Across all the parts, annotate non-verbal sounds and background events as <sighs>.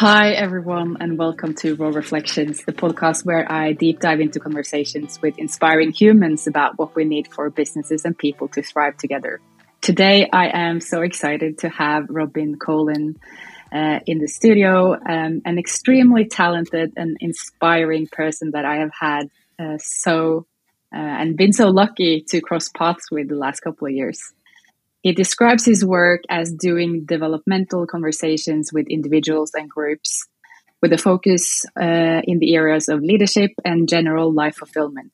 Hi, everyone, and welcome to Raw Reflections, the podcast where I deep dive into conversations with inspiring humans about what we need for businesses and people to thrive together. Today, I am so excited to have Robin Coghlan uh, in the studio, um, an extremely talented and inspiring person that I have had uh, so uh, and been so lucky to cross paths with the last couple of years. He describes his work as doing developmental conversations with individuals and groups with a focus uh, in the areas of leadership and general life fulfillment.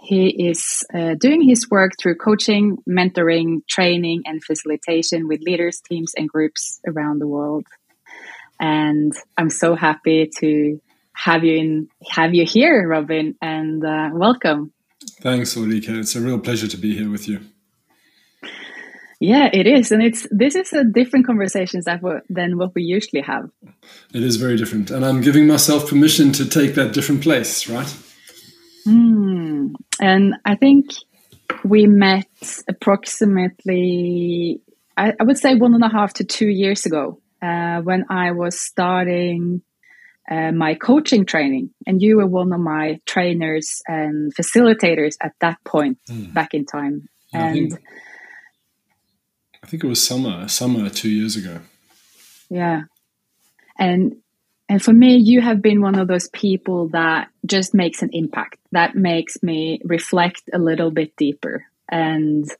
He is uh, doing his work through coaching, mentoring, training, and facilitation with leaders, teams, and groups around the world. And I'm so happy to have you in, have you here, Robin, and uh, welcome. Thanks, Ulrika. It's a real pleasure to be here with you. Yeah, it is, and it's this is a different conversation than what we usually have. It is very different, and I'm giving myself permission to take that different place, right? Mm. And I think we met approximately, I, I, would say, one and a half to two years ago uh, when I was starting uh, my coaching training, and you were one of my trainers and facilitators at that point mm. back in time, and. I think it was summer, summer two years ago. Yeah, and and for me, you have been one of those people that just makes an impact. That makes me reflect a little bit deeper, and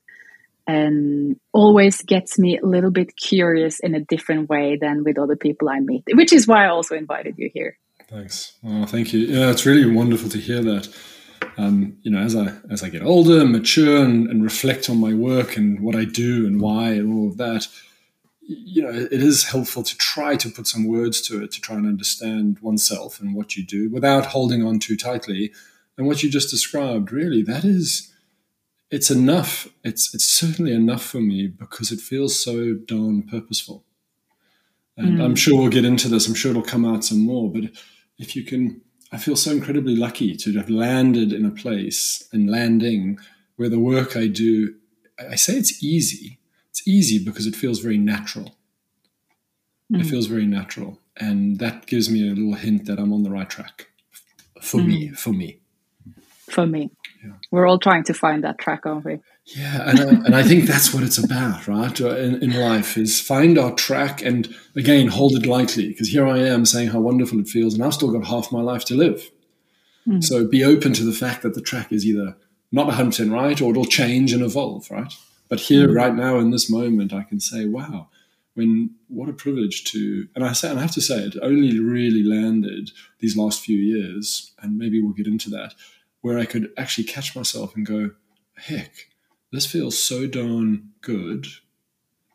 and always gets me a little bit curious in a different way than with other people I meet. Which is why I also invited you here. Thanks. Oh, thank you. Yeah, it's really wonderful to hear that um, you know, as I as I get older, mature, and, and, reflect on my work and what I do and why and all of that, you know, it is helpful to try to put some words to it to try and understand oneself and what you do without holding on too tightly. And what you just described, really, that is, it's enough. It's it's certainly enough for me because it feels so darn purposeful. And mm. I'm sure we'll get into this. I'm sure it'll come out some more. But if you can I feel so incredibly lucky to have landed in a place and landing where the work I do, I say it's easy. It's easy because it feels very natural. Mm. It feels very natural. And that gives me a little hint that I'm on the right track for mm. me, for me. For me. Yeah. We're all trying to find that track, aren't we? Yeah, and I, and I think that's what it's about, right? Uh, in, in life is find our track and again hold it lightly because here I am saying how wonderful it feels, and I've still got half my life to live. Mm. So be open to the fact that the track is either not 100% right or it'll change and evolve, right? But here, mm. right now, in this moment, I can say, wow, when what a privilege to, and I say, and I have to say, it only really landed these last few years, and maybe we'll get into that, where I could actually catch myself and go, heck, this feels so darn good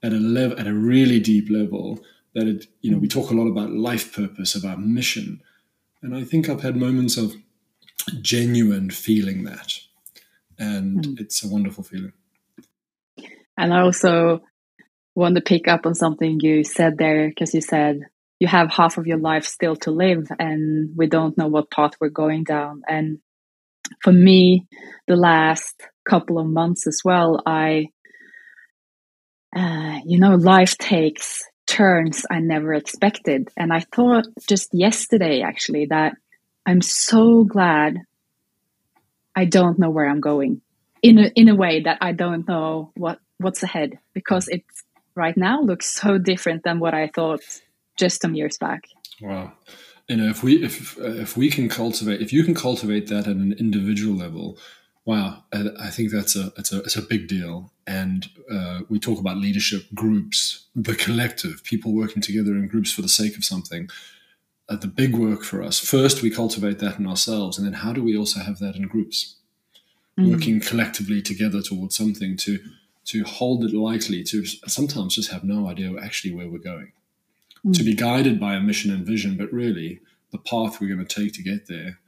at a level at a really deep level that it you know we talk a lot about life purpose about mission. And i think i've had moments of genuine feeling that. And mm. it's a wonderful feeling. And i also want to pick up on something you said there because you said you have half of your life still to live and we don't know what path we're going down. And for me the last couple of months as well, I, uh, you know, life takes turns I never expected. And I thought just yesterday, actually, that I'm so glad I don't know where I'm going in a, in a way that I don't know what, what's ahead because it right now looks so different than what I thought just some years back. Wow. You know, if we if if we can cultivate, if you can cultivate that at an individual level, Wow, I think that's a it's a it's a big deal, and uh, we talk about leadership groups, the collective, people working together in groups for the sake of something. Uh, the big work for us first, we cultivate that in ourselves, and then how do we also have that in groups, mm. working collectively together towards something to to hold it lightly, to sometimes just have no idea actually where we're going, mm. to be guided by a mission and vision, but really the path we're going to take to get there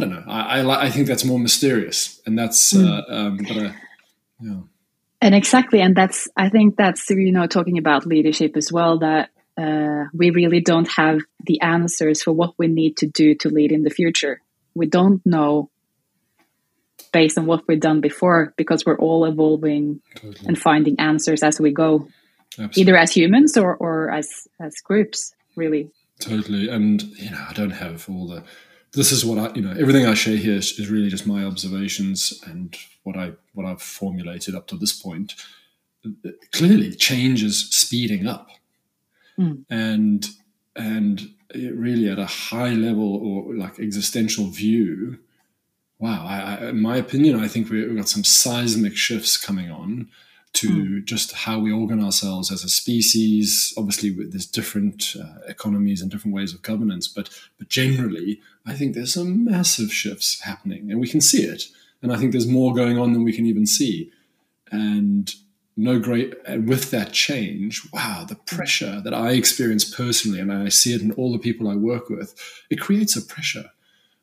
I don't know. I, I, I think that's more mysterious, and that's mm. uh, um, but uh, yeah. And exactly, and that's I think that's you know talking about leadership as well that uh, we really don't have the answers for what we need to do to lead in the future. We don't know based on what we've done before because we're all evolving totally. and finding answers as we go, Absolutely. either as humans or or as as groups, really. Totally, and you know, I don't have all the. This is what I, you know, everything I share here is, is really just my observations and what I what I've formulated up to this point. Clearly, change is speeding up, mm. and and really at a high level or like existential view. Wow, I, I, in my opinion, I think we, we've got some seismic shifts coming on to mm. just how we organize ourselves as a species. Obviously, there's different uh, economies and different ways of governance, but but generally, I think there's some massive shifts happening, and we can see it. And I think there's more going on than we can even see. And no great, and with that change, wow, the pressure that I experience personally, and I see it in all the people I work with, it creates a pressure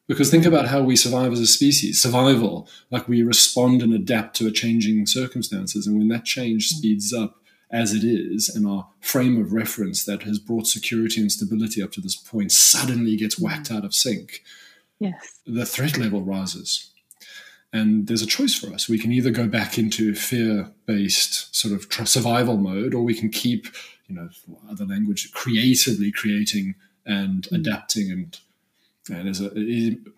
because think about how we survive as a species survival, like we respond and adapt to a changing circumstances. And when that change speeds up, as it is, and our frame of reference that has brought security and stability up to this point suddenly gets whacked out of sync, yes. the threat level rises. And there's a choice for us. We can either go back into fear based sort of survival mode, or we can keep, you know, other language, creatively creating and mm. adapting and yeah, there's a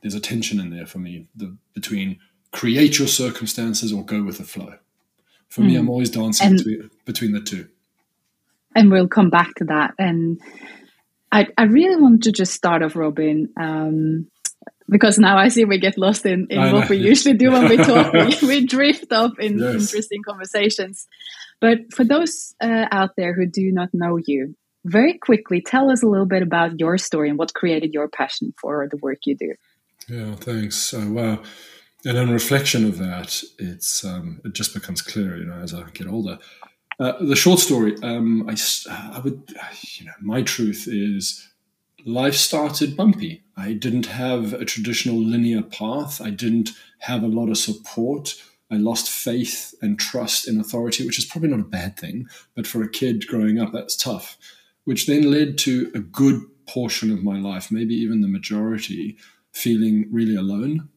there's a tension in there for me the, between create your circumstances or go with the flow. For mm. me, hmm. I'm always dancing and, between, between the two. And we'll come back to that. And I, I really want to just start off, Robin, um, because now I see we get lost in, in what know. we usually do when we <laughs> talk. we, we drift off in yes. interesting conversations. But for those uh, out there who do not know you, very quickly, tell us a little bit about your story and what created your passion for the work you do. Yeah, thanks. Uh, wow. And in reflection of that, it's um, it just becomes clearer, you know, as I get older. Uh, the short story, um, I, I would, you know, my truth is life started bumpy. I didn't have a traditional linear path. I didn't have a lot of support. I lost faith and trust in authority, which is probably not a bad thing, but for a kid growing up, that's tough which then led to a good portion of my life, maybe even the majority, feeling really alone.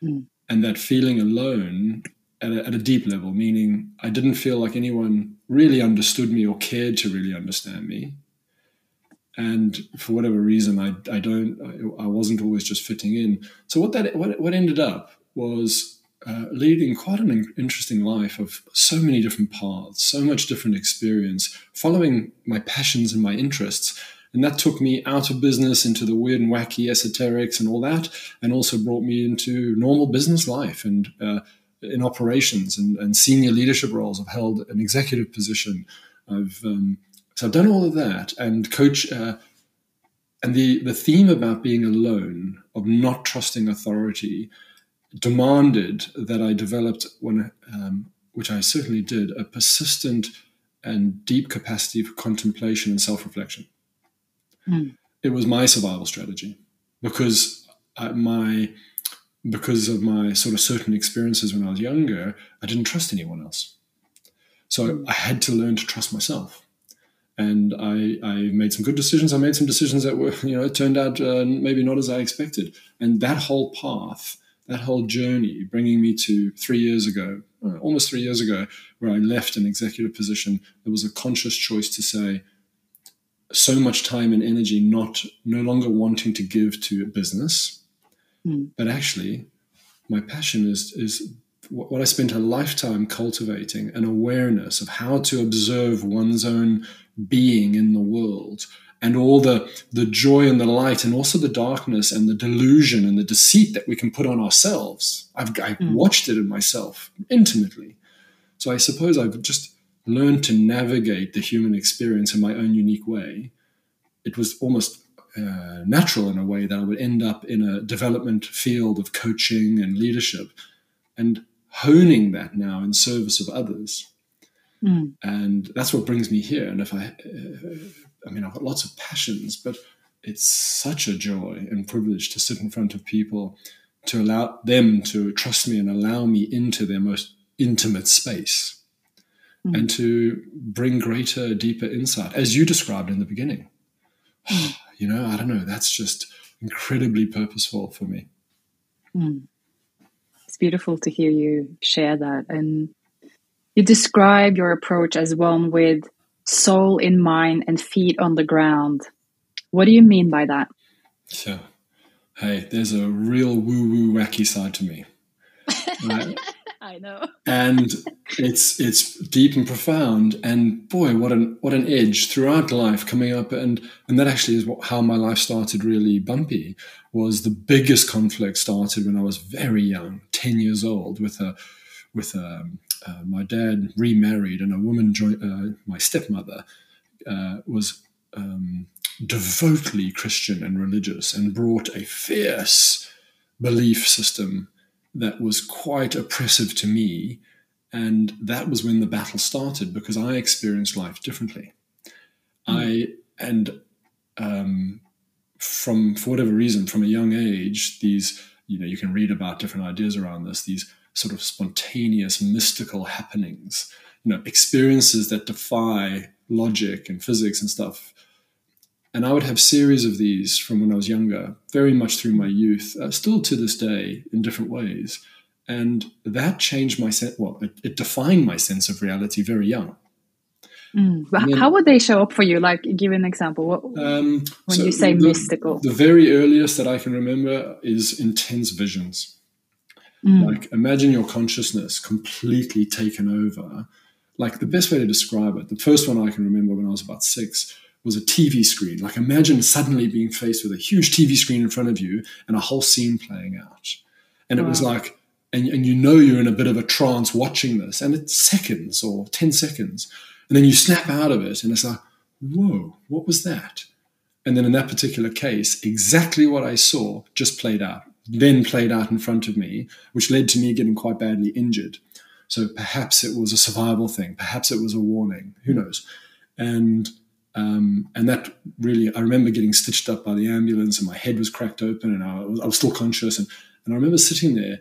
Mm. And that feeling alone at a, at a, deep level, meaning I didn't feel like anyone really understood me or cared to really understand me. And for whatever reason, I, I don't, I, I wasn't always just fitting in. So what that, what, what ended up was uh, leading quite an interesting life of so many different paths, so much different experience, following my passions and my interests. And that took me out of business into the weird and wacky esoterics and all that, and also brought me into normal business life and uh, in operations and, and, senior leadership roles. I've held an executive position. I've um, so I've done all of that and coach. Uh, and the the theme about being alone, of not trusting authority, demanded that I developed, when, um, which I certainly did, a persistent and deep capacity for contemplation and self reflection. Mm. It was my survival strategy because I, my because of my sort of certain experiences when I was younger, I didn't trust anyone else. So mm. I had to learn to trust myself. And I, I made some good decisions. I made some decisions that were, <laughs> you know, turned out uh, maybe not as I expected. And that whole path that whole journey bringing me to three years ago, uh, almost three years ago, where I left an executive position, there was a conscious choice to say, so much time and energy not no longer wanting to give to a business, mm. but actually, my passion is is what I spent a lifetime cultivating an awareness of how to observe one's own being in the world and all the, the joy and the light and also the darkness and the delusion and the deceit that we can put on ourselves. I've, I've mm. watched it in myself intimately. So I suppose I've just learned to navigate the human experience in my own unique way. It was almost uh, natural in a way that I would end up in a development field of coaching and leadership and honing that now in service of others. Mm. And that's what brings me here. And if I, uh, I mean, I've got lots of passions, but it's such a joy and privilege to sit in front of people, to allow them to trust me and allow me into their most intimate space, mm. and to bring greater, deeper insight, as you described in the beginning. Mm. <sighs> you know, I don't know, that's just incredibly purposeful for me. Mm. It's beautiful to hear you share that. And you describe your approach as one with soul in mind and feet on the ground. What do you mean by that? So, hey, there's a real woo woo wacky side to me. <laughs> Right? I know. <laughs> and it's it's deep and profound. And boy, what an what an edge throughout life coming up. And and that actually is what, how my life started really bumpy. Was the biggest conflict started when I was very young, ten years old, with a with a, uh, my dad remarried and a woman joined uh, my stepmother uh, was um, devoutly Christian and religious and brought a fierce belief system that was quite oppressive to me. And that was when the battle started because I experienced life differently. Mm. I, and um, from, for whatever reason, from a young age, these, you know, you can read about different ideas around this, these sort of spontaneous, mystical happenings, you know, experiences that defy logic and physics and stuff. And I would have series of these from when I was younger, very much through my youth, uh, still to this day in different ways. And that changed my sense, well, it, it, defined my sense of reality very young. Mm. Then, How would they show up for you? Like, give an example. What, um, when so you say the, mystical? The very earliest that I can remember is intense visions. Mm. Like, imagine your consciousness completely taken over like the best way to describe it, the first one I can remember when I was about six was a TV screen. Like imagine suddenly being faced with a huge TV screen in front of you and a whole scene playing out. And wow. it was like, and, and you know you're in a bit of a trance watching this, and it's seconds or 10 seconds. And then you snap out of it, and it's like, whoa, what was that? And then in that particular case, exactly what I saw just played out, then played out in front of me, which led to me getting quite badly injured. So perhaps it was a survival thing, perhaps it was a warning, who hmm. knows? And um, and that really, I remember getting stitched up by the ambulance, and my head was cracked open, and I was, I was still conscious. And, and I remember sitting there,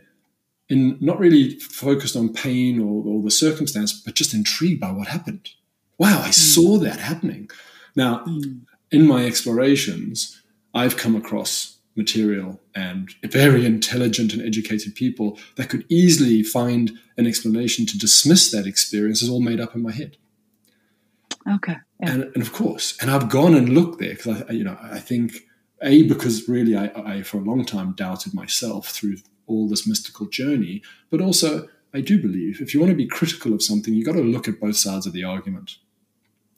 and not really focused on pain or, or the circumstance, but just intrigued by what happened. Wow, I mm. saw that happening. Now, mm. in my explorations, I've come across material and very intelligent and educated people that could easily find an explanation to dismiss that experience as all made up in my head. Okay. Yeah. And, and, of course, and I've gone and looked there because I, you know, I think a because really I, I for a long time doubted myself through all this mystical journey, but also I do believe if you want to be critical of something, you got to look at both sides of the argument.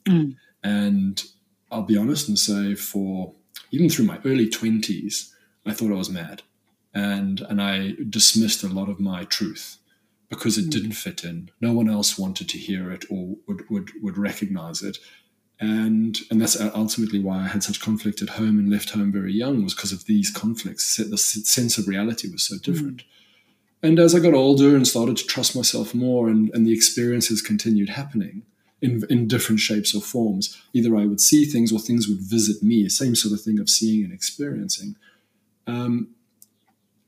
Mm. And I'll be honest and say for even through my early 20s, I thought I was mad. And, and I dismissed a lot of my truth because it mm. didn't fit in. No one else wanted to hear it or would, would, would recognize it. And, and that's ultimately why I had such conflict at home and left home very young was because of these conflicts. The sense of reality was so different. Mm. And as I got older and started to trust myself more and, and the experiences continued happening, in, in different shapes or forms. Either I would see things or things would visit me, same sort of thing of seeing and experiencing. Um,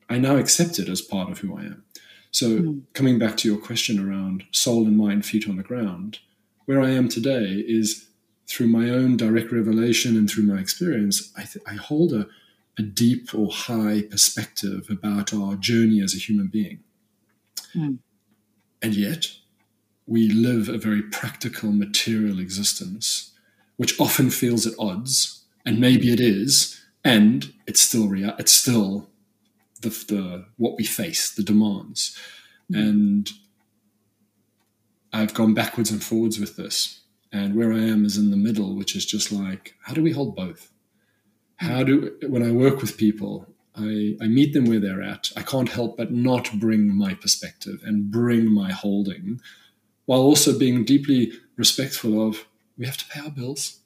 I now accept it as part of who I am. So, mm. coming back to your question around soul and mind, feet on the ground, where I am today is through my own direct revelation and through my experience, I, th- I hold a, a, deep or high perspective about our journey as a human being. Mm. And yet, we live a very practical, material existence, which often feels at odds, and maybe it is, and it's still real. It's still the, the what we face, the demands, mm-hmm. and I've gone backwards and forwards with this, and where I am is in the middle, which is just like, how do we hold both? How do when I work with people, I, I meet them where they're at. I can't help but not bring my perspective and bring my holding while also being deeply respectful of we have to pay our bills.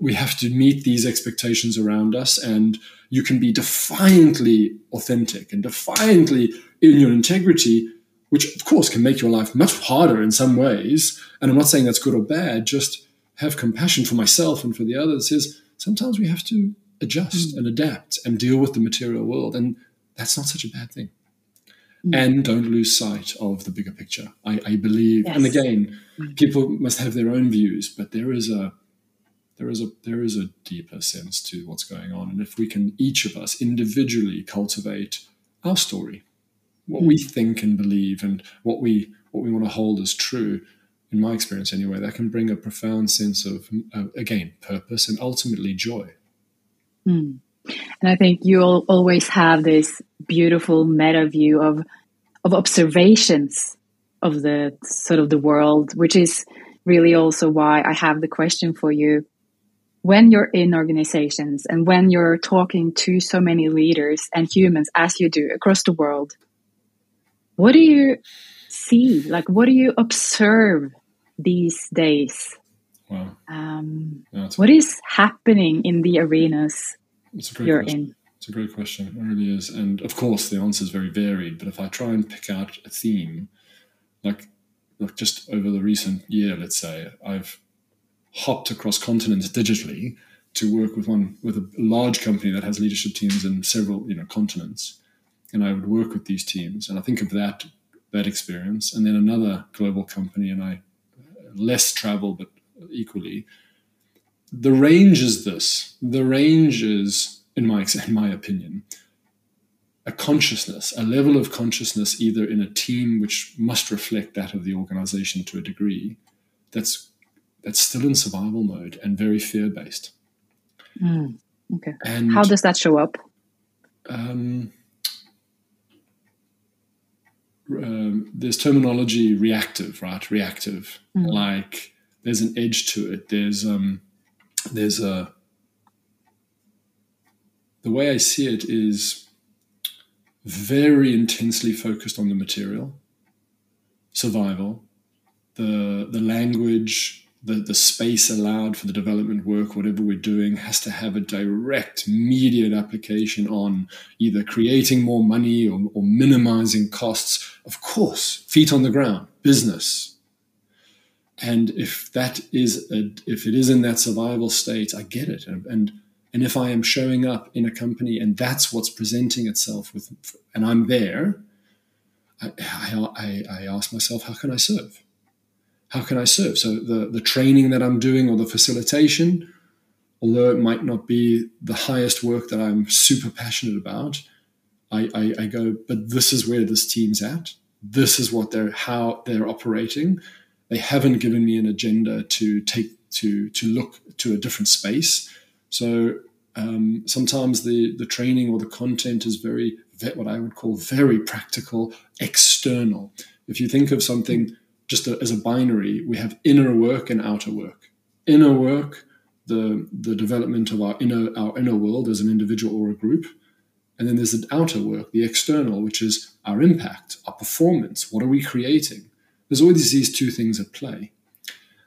We have to meet these expectations around us, and you can be defiantly authentic and defiantly in your integrity, which of course can make your life much harder in some ways. And I'm not saying that's good or bad, just have compassion for myself and for the others. Is sometimes we have to adjust mm. and adapt and deal with the material world, and that's not such a bad thing. Mm. and don't lose sight of the bigger picture. I, I believe, yes. and again, mm. people must have their own views, but there is a there is a there is a deeper sense to what's going on, and if we can each of us individually cultivate our story, what we think and believe, and what we what we want to hold as true, in my experience anyway, that can bring a profound sense of uh, again purpose and ultimately joy. Mm. And I think you'll always have this beautiful meta view of of observations of the sort of the world, which is really also why I have the question for you. When you're in organizations and when you're talking to so many leaders and humans as you do across the world, what do you see? Like, what do you observe these days? Wow. Um, what is happening in the arenas you're question. in? It's a great question. It really is. And of course, the answer is very varied. But if I try and pick out a theme, like, like just over the recent year, let's say, I've hopped across continents digitally to work with one with a large company that has leadership teams in several you know continents, and I would work with these teams. And I think of that that experience, and then another global company, and I less travel but equally. The range is this. The range is in my in my opinion, a consciousness, a level of consciousness, either in a team which must reflect that of the organization to a degree, that's that's still in survival mode and very fear based. Mm, okay. And how does that show up? Um, um, there's terminology reactive, right? Reactive, mm. like there's an edge to it. There's um, there's a the way I see it is very intensely focused on the material, survival, the the language, the, the space allowed for the development work, whatever we're doing, has to have a direct, immediate application on either creating more money or, or minimizing costs. Of course, feet on the ground, business. And if that is a, if it is in that survival state, I get it. And, and if I am showing up in a company and that's what's presenting itself with, and I'm there, I, I, I, ask myself, how can I serve? How can I serve? So the, the training that I'm doing or the facilitation, although it might not be the highest work that I'm super passionate about, I, I, I go, but this is where this team's at. This is what they're how they're operating. They haven't given me an agenda to take to to look to a different space so um, sometimes the the training or the content is very what I would call very practical, external. If you think of something just a, as a binary, we have inner work and outer work. Inner work, the the development of our inner our inner world as an individual or a group, and then there's the outer work, the external, which is our impact, our performance. What are we creating? There's always these two things at play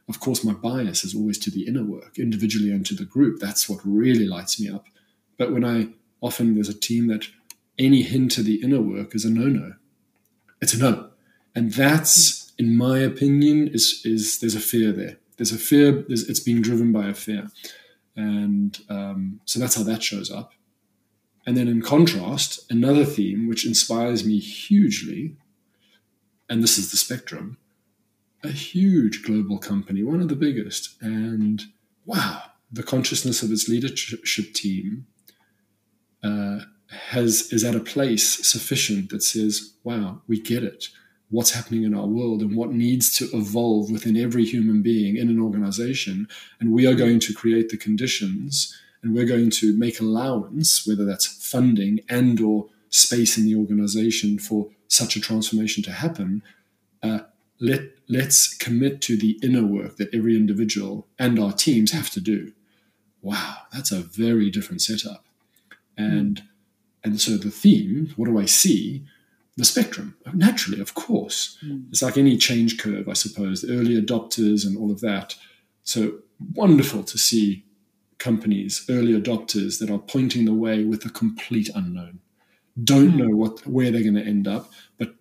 of course, my bias is always to the inner work, individually and to the group. That's what really lights me up. But when I often there's a team that any hint to the inner work is a no-no. It's a no, and that's, in my opinion, is is there's a fear there. There's a fear. There's, it's being driven by a fear, and um, so that's how that shows up. And then, in contrast, another theme which inspires me hugely, and this is the spectrum, a huge global company, one of the biggest. And wow, the consciousness of its leadership team uh, has is at a place sufficient that says, wow, we get it. What's happening in our world and what needs to evolve within every human being in an organization. And we are going to create the conditions and we're going to make allowance, whether that's funding and or space in the organization for such a transformation to happen. Uh, let let's commit to the inner work that every individual and our teams have to do. Wow, that's a very different setup. And mm. and so the theme, what do I see? The spectrum, naturally, of course. Mm. It's like any change curve, I suppose, the early adopters and all of that. So wonderful to see companies, early adopters that are pointing the way with a complete unknown. Don't mm. know what where they're going to end up, but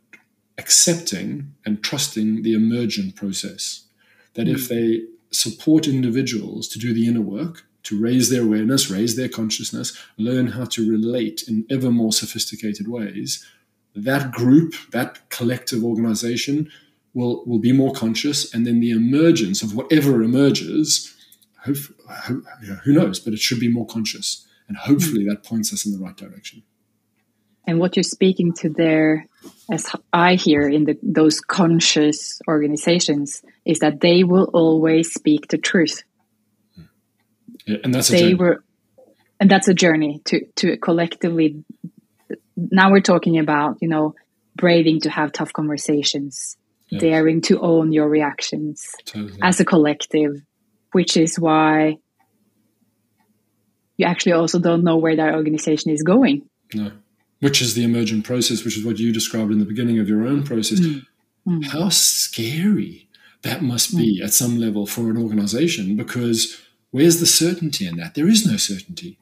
accepting and trusting the emergent process. That mm. if they support individuals to do the inner work, to raise their awareness, raise their consciousness, learn how to relate in ever more sophisticated ways, that group, that collective organization will, will be more conscious. And then the emergence of whatever emerges, who, who knows, but it should be more conscious. And hopefully that points us in the right direction. And what you're speaking to there, as I hear in the, those conscious organizations, is that they will always speak the truth. Yeah, and that's they were, and that's a journey to to collectively. Now we're talking about you know braving to have tough conversations, yes. daring to own your reactions totally. as a collective, which is why you actually also don't know where that organization is going. No. Which is the emergent process, which is what you described in the beginning of your own process. Mm. Mm. How scary that must be mm. at some level for an organization because where's the certainty in that? There is no certainty.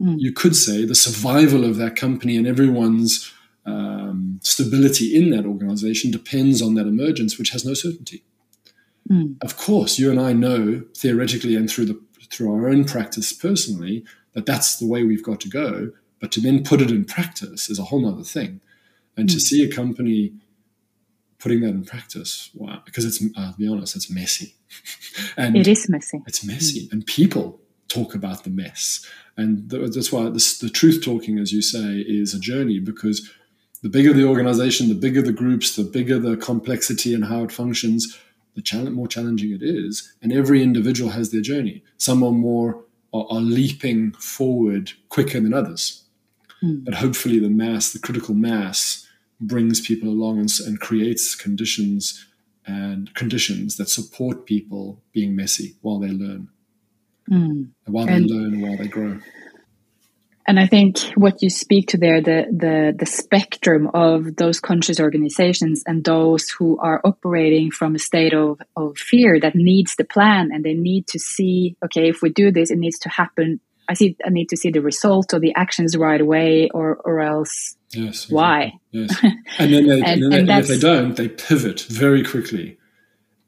Mm. You could say the survival of that company and everyone's um, stability in that organization depends on that emergence, which has no certainty. Mm. Of course, you and I know theoretically and through the through our own practice personally that that's the way we've got to go. But to then put it in practice is a whole other thing. And mm. to see a company putting that in practice, wow, because it's, I'll be honest, it's messy. <laughs> and it is messy. It's messy. Mm. And people talk about the mess. And that's why this, the truth talking, as you say, is a journey because the bigger the organization, the bigger the groups, the bigger the complexity and how it functions, the challenge, more challenging it is. And every individual has their journey. Some are more are, are leaping forward quicker than others. Mm. But hopefully, the mass, the critical mass, brings people along and, and creates conditions and conditions that support people being messy while they learn, mm. while and, they learn while they grow and I think what you speak to there, the the the spectrum of those conscious organizations and those who are operating from a state of, of fear that needs the plan and they need to see, okay, if we do this, it needs to happen. I see I need to see the result or the actions right away or or else yes, exactly. why? Yes. And then, they, <laughs> and, and, and, and if they don't, they pivot very quickly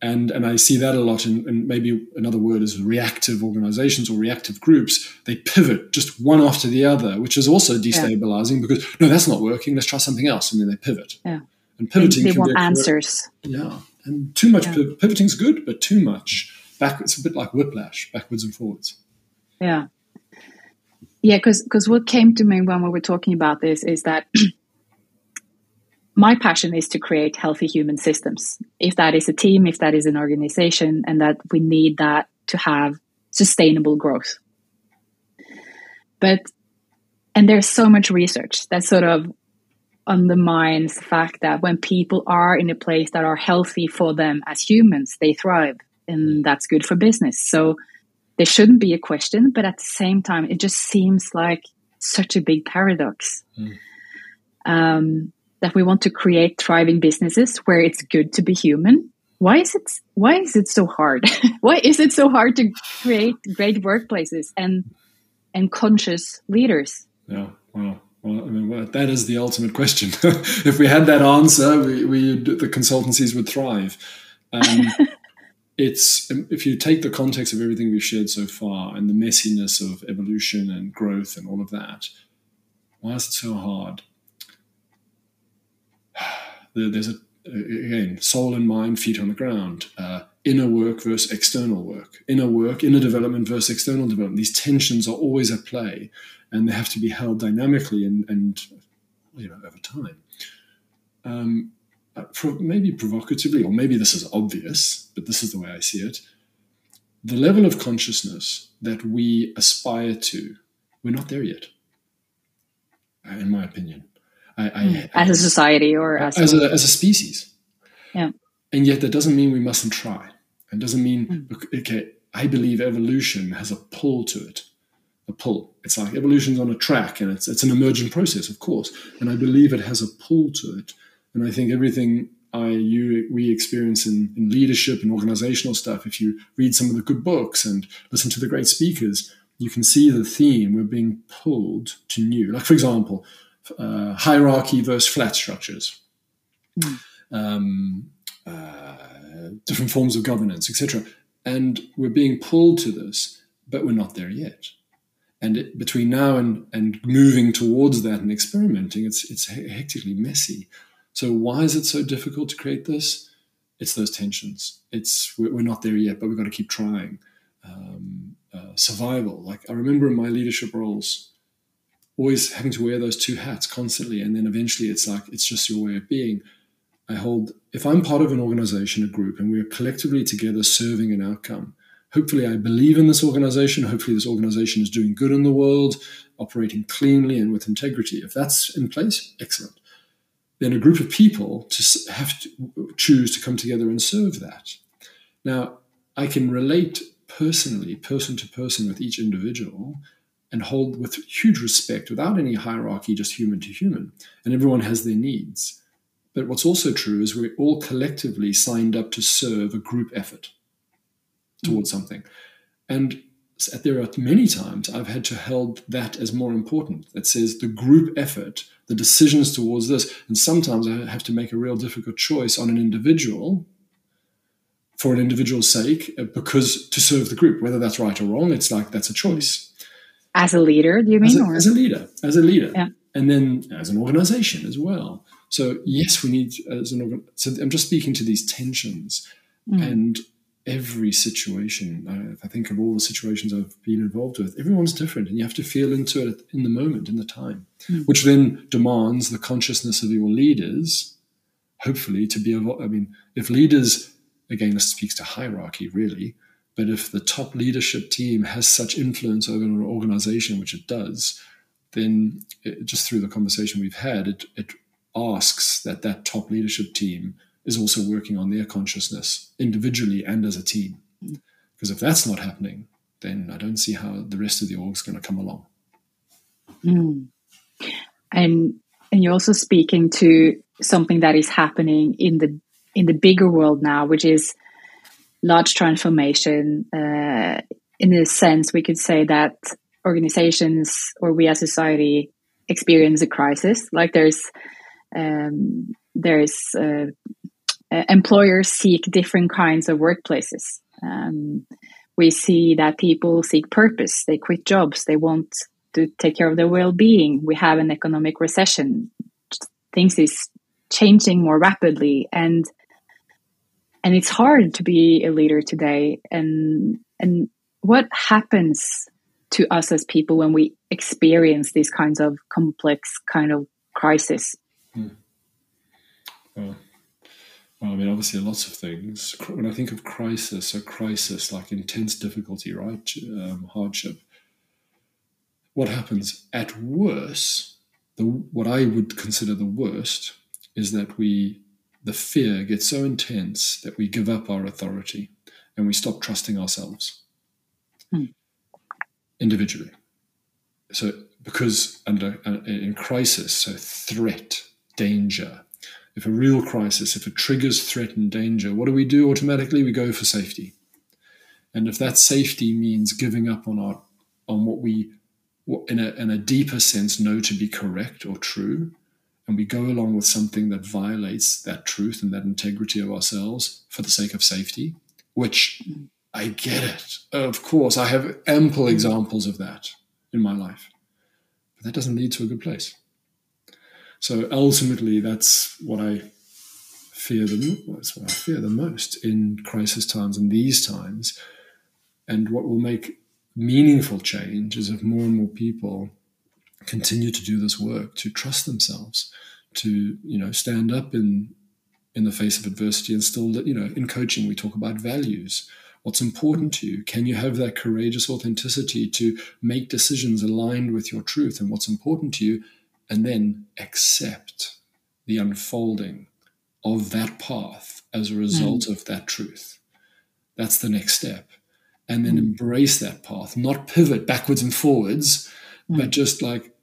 and and I see that a lot in, in, maybe another word is reactive organizations or reactive groups. They pivot just one after the other, which is also destabilizing yeah. because no, that's not working. Let's try something else, and then they pivot. Yeah, and pivoting. They, they want answers. Yeah, and too much yeah. piv- is good, but too much back. It's a bit like whiplash, backwards and forwards. Yeah, yeah. Because what came to me when we were talking about this is that <clears throat> my passion is to create healthy human systems. If that is a team, if that is an organization, and that we need that to have sustainable growth. But, and there's so much research that sort of undermines the fact that when people are in a place that are healthy for them as humans, they thrive, and that's good for business. So there shouldn't be a question, but at the same time, it just seems like such a big paradox. Mm. Um, that we want to create thriving businesses where it's good to be human why is it why is it so hard <laughs> why is it so hard to create great workplaces and and conscious leaders yeah well well, I mean, well, that is the ultimate question. <laughs> if we had that answer, we, we the consultancies would thrive. Um, <laughs> it's if you take the context of everything we've shared so far and the messiness of evolution and growth and all of that, why is it so hard? There's a again soul and mind, feet on the ground. Uh, inner work versus external work. Inner work, inner development versus external development. These tensions are always at play, and they have to be held dynamically and, and you know over time. Um, uh, maybe provocatively, or maybe this is obvious, but this is the way I see it. The level of consciousness that we aspire to, we're not there yet, in my opinion. I, I, as a society or as, as a, as a species. Yeah. And yet that doesn't mean we mustn't try. It doesn't mean mm. okay. I believe evolution has a pull to it. A pull. It's like evolution's on a track, and it's it's an emergent process, of course. And I believe it has a pull to it. And I think everything I you we experience in, in leadership and organizational stuff. If you read some of the good books and listen to the great speakers, you can see the theme. We're being pulled to new. Like for example, uh, hierarchy versus flat structures, mm. um, uh, different forms of governance, etc. And we're being pulled to this, but we're not there yet. And it, between now and, and moving towards that and experimenting, it's, it's hectically messy. So why is it so difficult to create this? It's those tensions. It's we're not there yet, but we've got to keep trying. Um, uh, survival. Like I remember in my leadership roles, always having to wear those two hats constantly. And then eventually it's like, it's just your way of being. I hold, if I'm part of an organization, a group, and we're collectively together serving an outcome, hopefully I believe in this organization. Hopefully this organization is doing good in the world, operating cleanly and with integrity. If that's in place, excellent. Then a group of people to have to choose to come together and serve that. Now, I can relate personally, person to person with each individual and hold with huge respect without any hierarchy, just human to human. And everyone has their needs. But what's also true is we're all collectively signed up to serve a group effort towards something. And there are many times I've had to hold that as more important. That says the group effort, the decisions towards this. And sometimes I have to make a real difficult choice on an individual for an individual's sake uh, because to serve the group, whether that's right or wrong, it's like that's a choice. As a leader, do you mean? As a, as a leader, as a leader. Yeah. And then as an organization as well. So yes, we need as an organ. So I'm just speaking to these tensions, mm. and every situation. If I think of all the situations I've been involved with, everyone's different, and you have to feel into it in the moment, in the time, mm. which then demands the consciousness of your leaders, hopefully, to be. able. I mean, if leaders, again, this speaks to hierarchy, really. But if the top leadership team has such influence over an organization, which it does, then it, just through the conversation we've had, it, it asks that that top leadership team is also working on their consciousness individually and as a team. Because if that's not happening, then I don't see how the rest of the org is going to come along. Mm. And and you're also speaking to something that is happening in the in the bigger world now, which is large transformation. Uh, in a sense, we could say that organizations or we as society experience a crisis. Like there's um, there's uh, uh, employers seek different kinds of workplaces. Um, we see that people seek purpose. They quit jobs. They want to take care of their well-being. We have an economic recession. Things is changing more rapidly, and and it's hard to be a leader today. And and what happens to us as people when we experience these kinds of complex kind of crisis? Hmm. Well well, I mean, obviously, lots of things. When I think of crisis, a crisis like intense difficulty, right? Um, hardship. What happens at worst, the, what I would consider the worst, is that we, the fear gets so intense that we give up our authority and we stop trusting ourselves hmm. individually. So, because under uh, in crisis, so threat, danger, if a real crisis, if it triggers threat and danger, what do we do automatically? We go for safety. And if that safety means giving up on our on what we in a, in a deeper sense know to be correct or true, and we go along with something that violates that truth and that integrity of ourselves for the sake of safety, which I get it. Of course, I have ample mm. examples of that in my life. But that doesn't lead to a good place. So ultimately, that's what I fear the that's what I fear the most in crisis times and these times. And what will make meaningful change is if more and more people continue to do this work, to trust themselves, to you know stand up in in the face of adversity and still you know in coaching we talk about values what's important to you can you have that courageous authenticity to make decisions aligned with your truth and what's important to you and then accept the unfolding of that path as a result mm. of that truth. That's the next step. And then mm. embrace that path, not pivot backwards and forwards, mm. but just like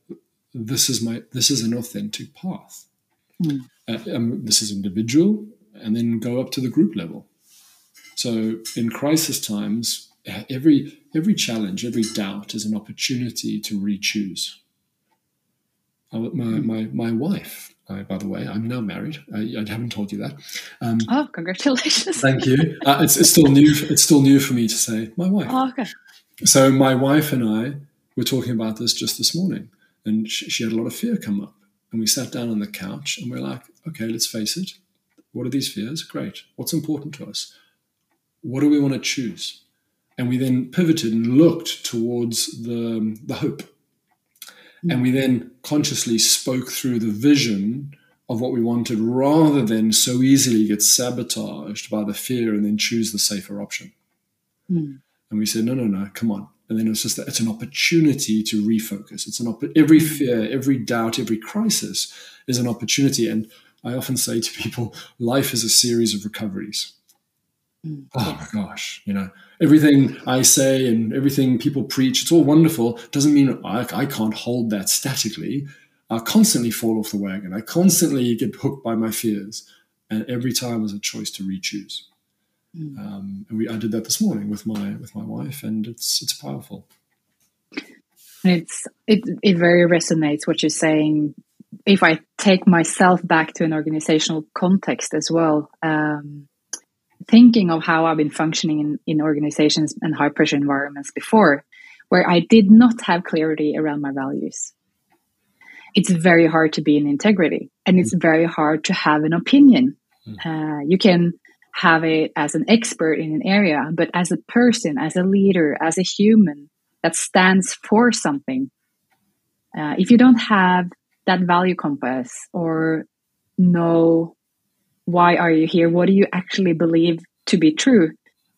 this is my this is an authentic path. Mm. Uh, um, this is individual, and then go up to the group level. So in crisis times, every every challenge, every doubt is an opportunity to re-choose my, hmm. my, my wife, uh, by the way, I'm now married. I, I haven't told you that. Um, oh, congratulations! thank you. Uh, it's, it's still new. It's still new for me to say my wife. Oh, okay. So my wife and I were talking about this just this morning, and she, she had a lot of fear come up, and we sat down on the couch and we're like, okay, let's face it. What are these fears? Great. What's important to us? What do we want to choose? And we then pivoted and looked towards the the hope and we then consciously spoke through the vision of what we wanted rather than so easily get sabotaged by the fear and then choose the safer option. Mm. And we said, no, no, no, come on. And then it's just that it's an opportunity to refocus. It's an op- every mm. fear, every doubt, every crisis is an opportunity. And I often say to people, life is a series of recoveries. Mm. Oh my gosh, you know, everything I say and everything people preach, it's all wonderful. Doesn't mean I, I can't hold that statically. I constantly fall off the wagon. I constantly get hooked by my fears. And every time is a choice to re-choose. Mm. Um, and we, I did that this morning with my with my wife, and it's it's powerful. It's it it very resonates what you're saying. If I take myself back to an organizational context as well, um, thinking of how I've been functioning in, in organizations and high pressure environments before, where I did not have clarity around my values. It's very hard to be in integrity, and it's mm. very hard to have an opinion. Mm. Uh, you can have it as an expert in an area, but as a person, as a leader, as a human that stands for something, uh, if you don't have that value compass or know why are you here, what do you actually believe to be true,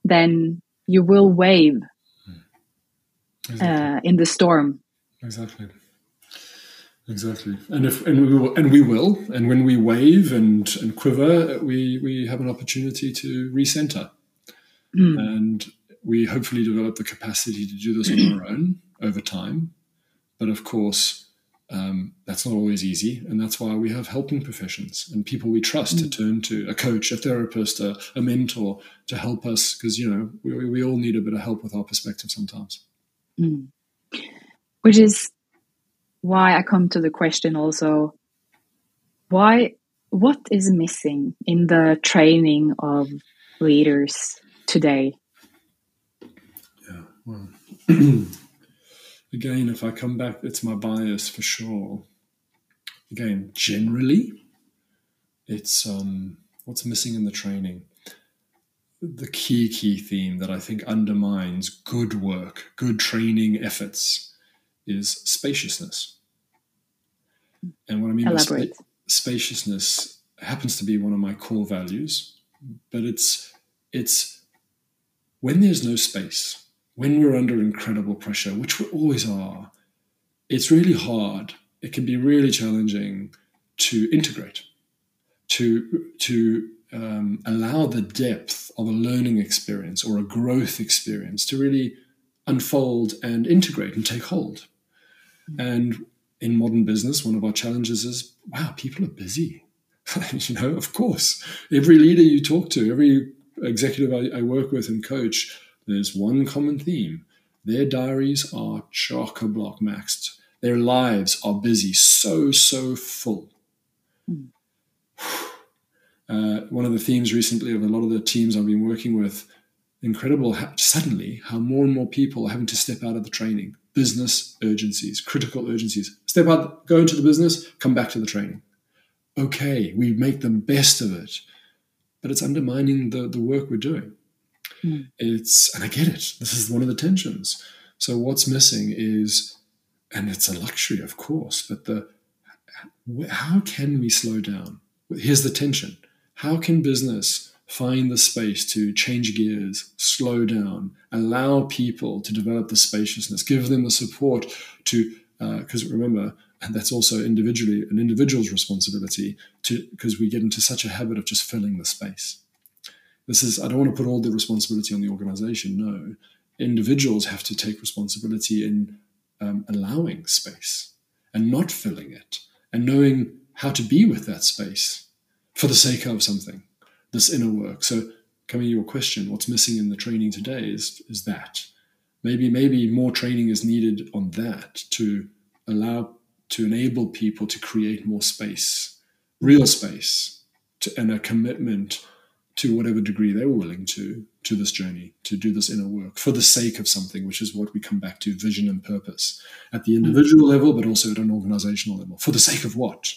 then you will wave exactly. uh, in the storm. Exactly. Exactly, and if and we will, and we will, and when we wave and and quiver, we we have an opportunity to recenter, mm. and we hopefully develop the capacity to do this on our own over time. But of course, um, that's not always easy, and that's why we have helping professions and people we trust mm. to turn to a coach, a therapist, a, a mentor to help us because you know we, we all need a bit of help with our perspective sometimes. Mm. Which is why I come to the question also why what is missing in the training of leaders today? Yeah, well, <clears throat> again, if I come back, it's my bias for sure. Again, generally, it's um, what's missing in the training. The key, key theme that I think undermines good work, good training efforts is spaciousness. And what I mean Elaborate. by spa- spaciousness happens to be one of my core values, but it's it's when there's no space, when we're under incredible pressure, which we always are, it's really hard. It can be really challenging to integrate, to to um, allow the depth of a learning experience or a growth experience to really unfold and integrate and take hold. And in modern business, one of our challenges is wow, people are busy. <laughs> you know, of course, every leader you talk to, every executive I, I work with and coach, there's one common theme. Their diaries are chock a block maxed. Their lives are busy, so, so full. Mm. <sighs> Uh, one of the themes recently of a lot of the teams I've been working with, incredible how, suddenly how more and more people are having to step out of the training business urgencies, critical urgencies. Step out, go into the business, come back to the training. Okay, we make the best of it, but it's undermining the, the work we're doing. Mm. It's, and I get it, this is one of the tensions. So what's missing is, and it's a luxury, of course, but the, how can we slow down? Here's the tension. How can business find the space to change gears, slow down, allow people to develop the spaciousness, give them the support to, because uh, remember, that's also individually an individual's responsibility to, because we get into such a habit of just filling the space. This is, I don't want to put all the responsibility on the organization. No, individuals have to take responsibility in um, allowing space and not filling it and knowing how to be with that space for the sake of something this inner work. So, coming to your question, what's missing in the training today is is that maybe maybe more training is needed on that to allow to enable people to create more space, real space, to, and a commitment to whatever degree they were willing to to this journey to do this inner work for the sake of something which is what we come back to vision and purpose at the individual mm. level but also at an organizational level for the sake of what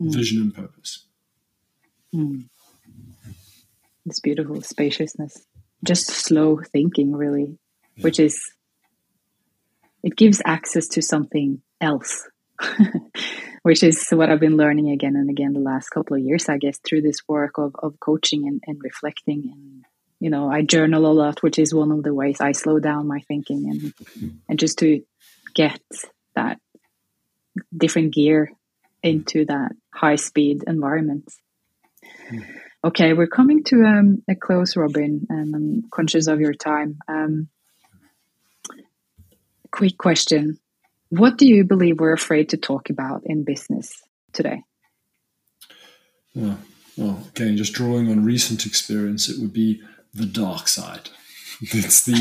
mm. vision and purpose mm this beautiful spaciousness just slow thinking really yeah. which is it gives access to something else <laughs> which is what i've been learning again and again the last couple of years i guess through this work of, of coaching and, and reflecting and you know, I journal a lot, which is one of the ways I slow down my thinking and and just to get that different gear into that high speed environment. Mm. Okay, we're coming to um, a close, Robin, and I'm conscious of your time. Um, quick question What do you believe we're afraid to talk about in business today? Well, well, again, just drawing on recent experience, it would be the dark side. <laughs> It's the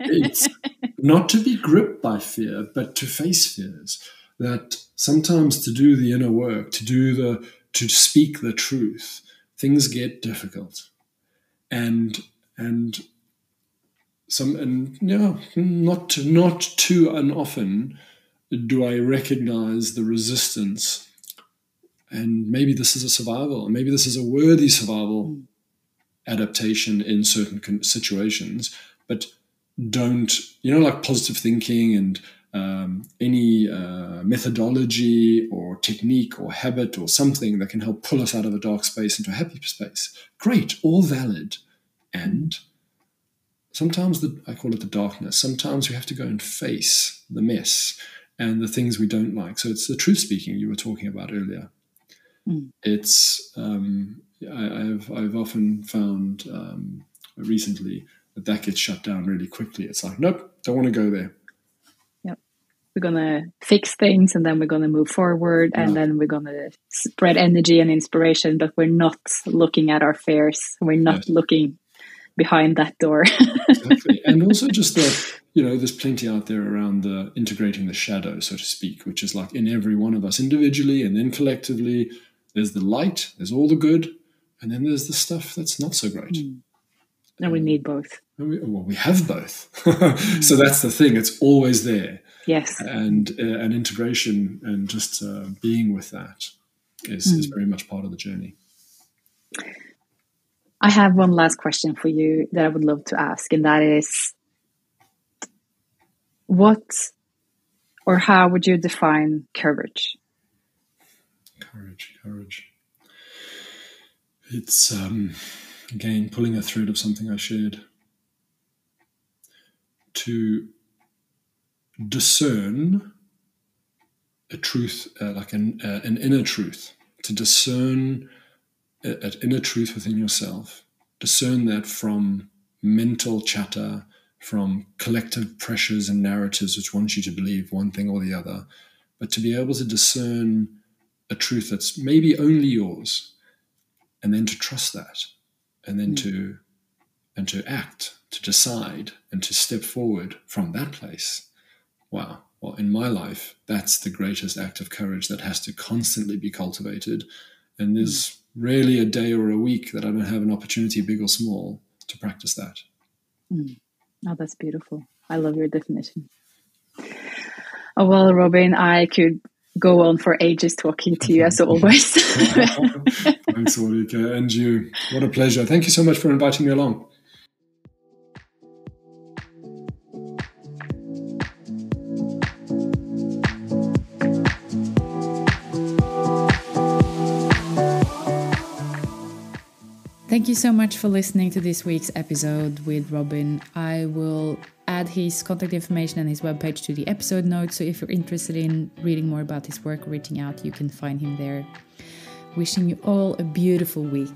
it's <laughs> not to be gripped by fear, but to face fears. That sometimes to do the inner work, to do the to speak the truth, things get difficult, and and some and yeah, not not too unoften do I recognize the resistance, and maybe this is a survival, maybe this is a worthy survival hmm. adaptation in certain situations, but don't you know like positive thinking and um, any uh, methodology or technique or habit or something that can help pull us out of a dark space into a happy space. Great, all valid. And sometimes the, I call it the darkness. Sometimes we have to go and face the mess and the things we don't like. So it's the truth speaking you were talking about earlier. Mm. It's um, I, have I've often found um, recently that that gets shut down really quickly. It's like nope, don't want to go there we're gonna fix things and then we're gonna move forward and then we're gonna spread energy and inspiration but we're not looking at our fears. We're not yes. looking behind that door. <laughs> Exactly. And also just the you know there's plenty out there around the integrating the shadow so to speak which is like in every one of us individually and then collectively there's the light there's all the good and then there's the stuff that's not so great. Mm. and we need both. we, well we have both. <laughs> So that's the thing it's always there yes. And uh, an integration and just uh, being with that is, mm. is very much part of the journey. I have one last question for you that i would love to ask and that is what or how would you define courage? Courage courage. It's um, again pulling a thread of something i shared. To discern a truth, uh, like an, uh, an inner truth, to discern an inner truth within yourself, discern that from mental chatter, from collective pressures and narratives which want you to believe one thing or the other, but to be able to discern a truth that's maybe only yours, and then to trust that, and then mm. to and to act, to decide, and to step forward from that place wow, well, in my life, that's the greatest act of courage that has to constantly be cultivated. And there's rarely a day or a week that I don't have an opportunity, big or small, to practice that. Mm. Oh, that's beautiful. I love your definition. Oh, well, Robin, I could go on for ages talking to you as <laughs> always. Thanks, Ulrika, and you. What a pleasure. Thank you so much for inviting me along. Thank you so much for listening to this week's episode with Robin. I will add his contact information and his webpage to the episode notes. So if you're interested in reading more about his work, reaching out, you can find him there. Wishing you all a beautiful week.